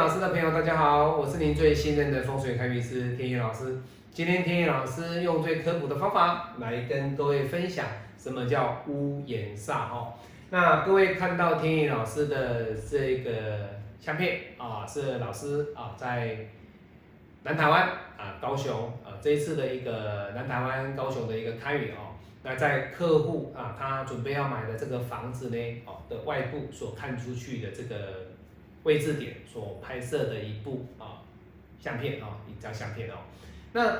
老师的朋友，大家好，我是您最信任的风水开运师天意老师。今天天意老师用最科普的方法来跟各位分享什么叫屋檐煞哈。那各位看到天意老师的这个相片啊，是老师啊在南台湾啊高雄啊这一次的一个南台湾高雄的一个开运哦。那在客户啊他准备要买的这个房子呢哦的外部所看出去的这个。位置点所拍摄的一部啊相片啊一张相片哦，那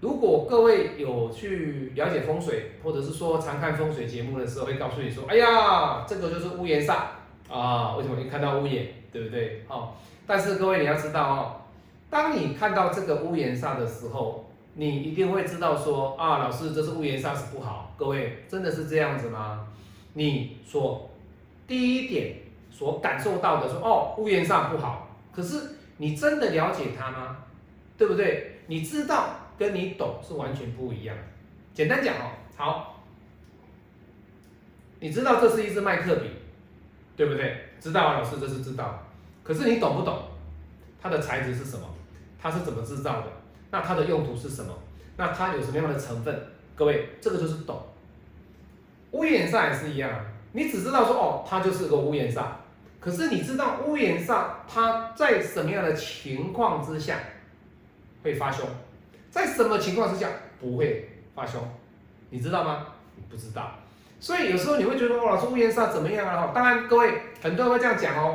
如果各位有去了解风水，或者是说常看风水节目的时候，会告诉你说，哎呀，这个就是屋檐煞啊，为什么你看到屋檐，对不对？哦，但是各位你要知道哦，当你看到这个屋檐煞的时候，你一定会知道说，啊，老师这是屋檐煞是不好，各位真的是这样子吗？你说第一点。所感受到的说哦，屋檐上不好，可是你真的了解它吗？对不对？你知道跟你懂是完全不一样。简单讲哦，好，你知道这是一支麦克笔，对不对？知道啊，老师这是知道。可是你懂不懂它的材质是什么？它是怎么制造的？那它的用途是什么？那它有什么样的成分？各位，这个就是懂。屋檐上也是一样，你只知道说哦，它就是个屋檐上。可是你知道屋檐上它在什么样的情况之下会发凶，在什么情况之下不会发凶？你知道吗？你不知道。所以有时候你会觉得哦，老师屋檐上怎么样啊？当然，各位很多人会这样讲哦。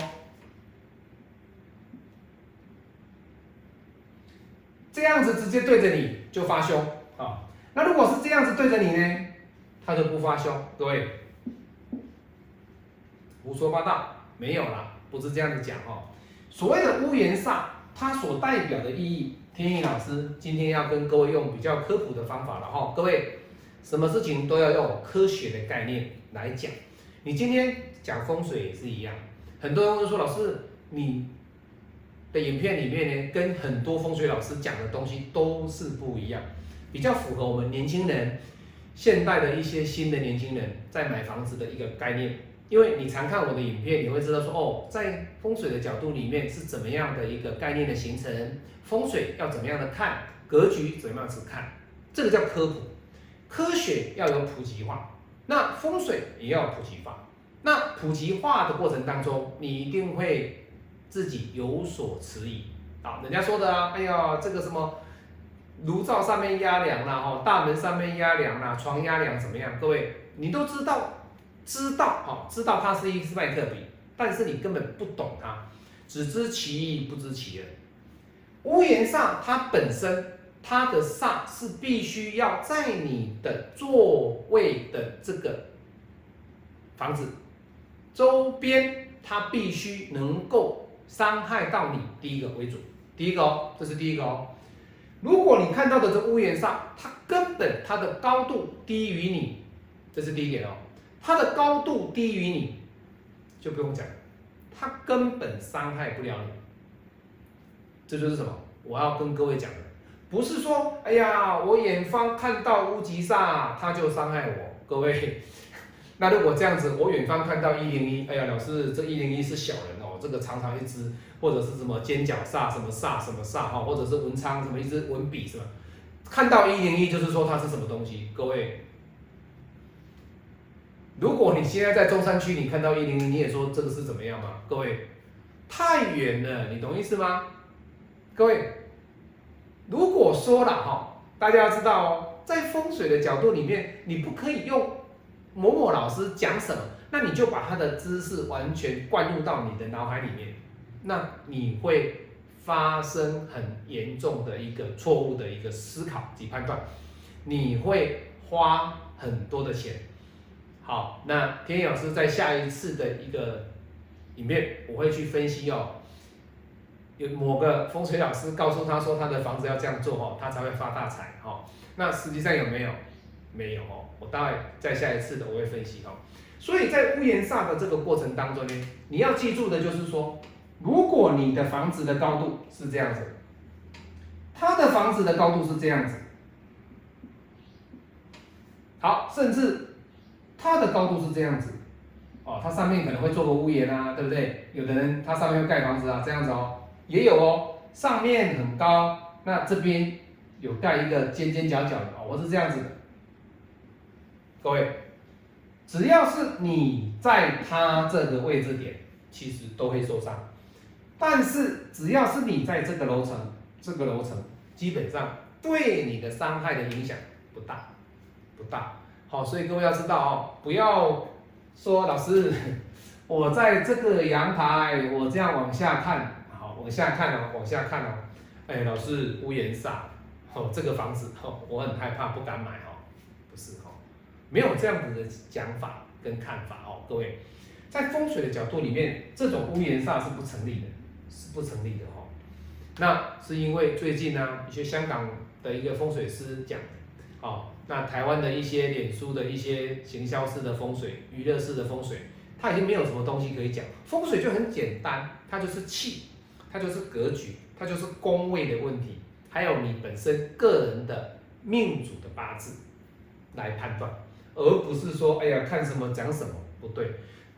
这样子直接对着你就发凶啊。那如果是这样子对着你呢，他就不发凶。各位胡说八道。没有啦，不是这样子讲哦。所谓的屋檐煞，它所代表的意义，天意老师今天要跟各位用比较科普的方法了哈。各位，什么事情都要用科学的概念来讲。你今天讲风水也是一样，很多人会说老师，你的影片里面呢，跟很多风水老师讲的东西都是不一样，比较符合我们年轻人现代的一些新的年轻人在买房子的一个概念。因为你常看我的影片，你会知道说哦，在风水的角度里面是怎么样的一个概念的形成，风水要怎么样的看，格局怎么样子看，这个叫科普。科学要有普及化，那风水也要普及化。那普及化的过程当中，你一定会自己有所迟疑。啊，人家说的啊，哎呀，这个什么炉灶上面压梁了，哦，大门上面压梁了，床压梁怎么样？各位，你都知道。知道哈，知道它是一支麦克笔，但是你根本不懂它，只知其一不知其二。屋檐上它本身它的煞是必须要在你的座位的这个房子周边，它必须能够伤害到你。第一个为主，第一个哦，这是第一个哦。如果你看到的这屋檐上，它根本它的高度低于你，这是第一点哦。它的高度低于你，就不用讲，它根本伤害不了你。这就是什么？我要跟各位讲的，不是说，哎呀，我远方看到乌吉萨，它就伤害我。各位，那如果这样子，我远方看到一零一，哎呀，老师，这一零一是小人哦，这个长长一只，或者是什么尖角煞，什么煞，什么煞哈，或者是文昌什么一支文笔是吧？看到一零一就是说它是什么东西？各位。如果你现在在中山区，你看到一零零，你也说这个是怎么样吗？各位，太远了，你懂意思吗？各位，如果说了哈，大家要知道哦，在风水的角度里面，你不可以用某某老师讲什么，那你就把他的知识完全灌入到你的脑海里面，那你会发生很严重的一个错误的一个思考及判断，你会花很多的钱。好，那天野老师在下一次的一个影片，我会去分析哦。有某个风水老师告诉他说，他的房子要这样做哦，他才会发大财哦。那实际上有没有？没有哦。我待会在下一次的我会分析哦。所以在屋檐煞的这个过程当中呢，你要记住的就是说，如果你的房子的高度是这样子，他的房子的高度是这样子，好，甚至。它的高度是这样子，哦，它上面可能会做个屋檐啊，对不对？有的人他上面会盖房子啊，这样子哦，也有哦，上面很高，那这边有盖一个尖尖角角的哦，我是这样子的。各位，只要是你在它这个位置点，其实都会受伤。但是只要是你在这个楼层，这个楼层基本上对你的伤害的影响不大，不大。好，所以各位要知道哦，不要说老师，我在这个阳台，我这样往下看，好，往下看哦，往下看哦，哎，老师屋檐煞，哦，这个房子哦，我很害怕，不敢买哦，不是哦，没有这样子的讲法跟看法哦，各位，在风水的角度里面，这种屋檐煞是不成立的，是不成立的哦。那是因为最近呢，一些香港的一个风水师讲，哦。那台湾的一些脸书的一些行销式的风水、娱乐式的风水，它已经没有什么东西可以讲。风水就很简单，它就是气，它就是格局，它就是宫位的问题，还有你本身个人的命主的八字来判断，而不是说哎呀看什么讲什么不对，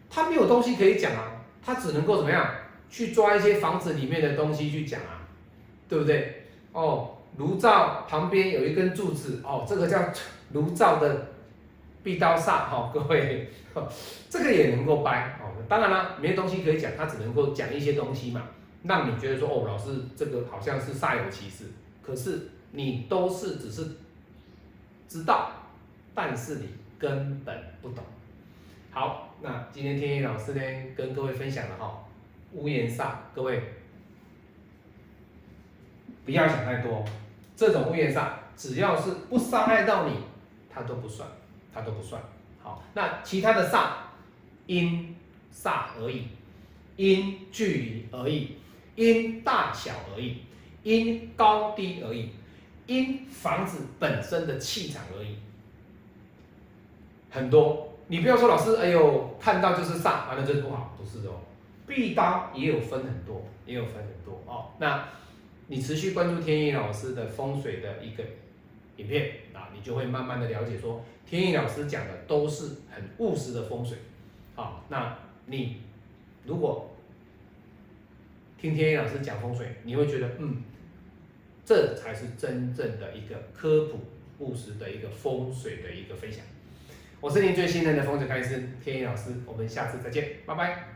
它没有东西可以讲啊，它只能够怎么样去抓一些房子里面的东西去讲啊，对不对？哦。炉灶旁边有一根柱子哦，这个叫炉灶的壁刀煞哈，各位，这个也能够掰哦。当然了，没东西可以讲，他只能够讲一些东西嘛，让你觉得说哦，老师这个好像是煞有其事。可是你都是只是知道，但是你根本不懂。好，那今天天一老师呢跟各位分享了哈，屋檐煞，各位不要想太多。这种屋檐煞，只要是不伤害到你，它都不算，它都不算。好，那其他的煞，因煞而已，因距离而已，因大小而已，因高低而已，因房子本身的气场而已。很多，你不要说老师，哎呦，看到就是煞，完了就是不好，不是哦。壁刀也有分很多，也有分很多哦。那。你持续关注天意老师的风水的一个影片啊，你就会慢慢的了解说，天意老师讲的都是很务实的风水。好，那你如果听天意老师讲风水，你会觉得嗯，这才是真正的一个科普务实的一个风水的一个分享。我是您最信任的风水开师天意老师，我们下次再见，拜拜。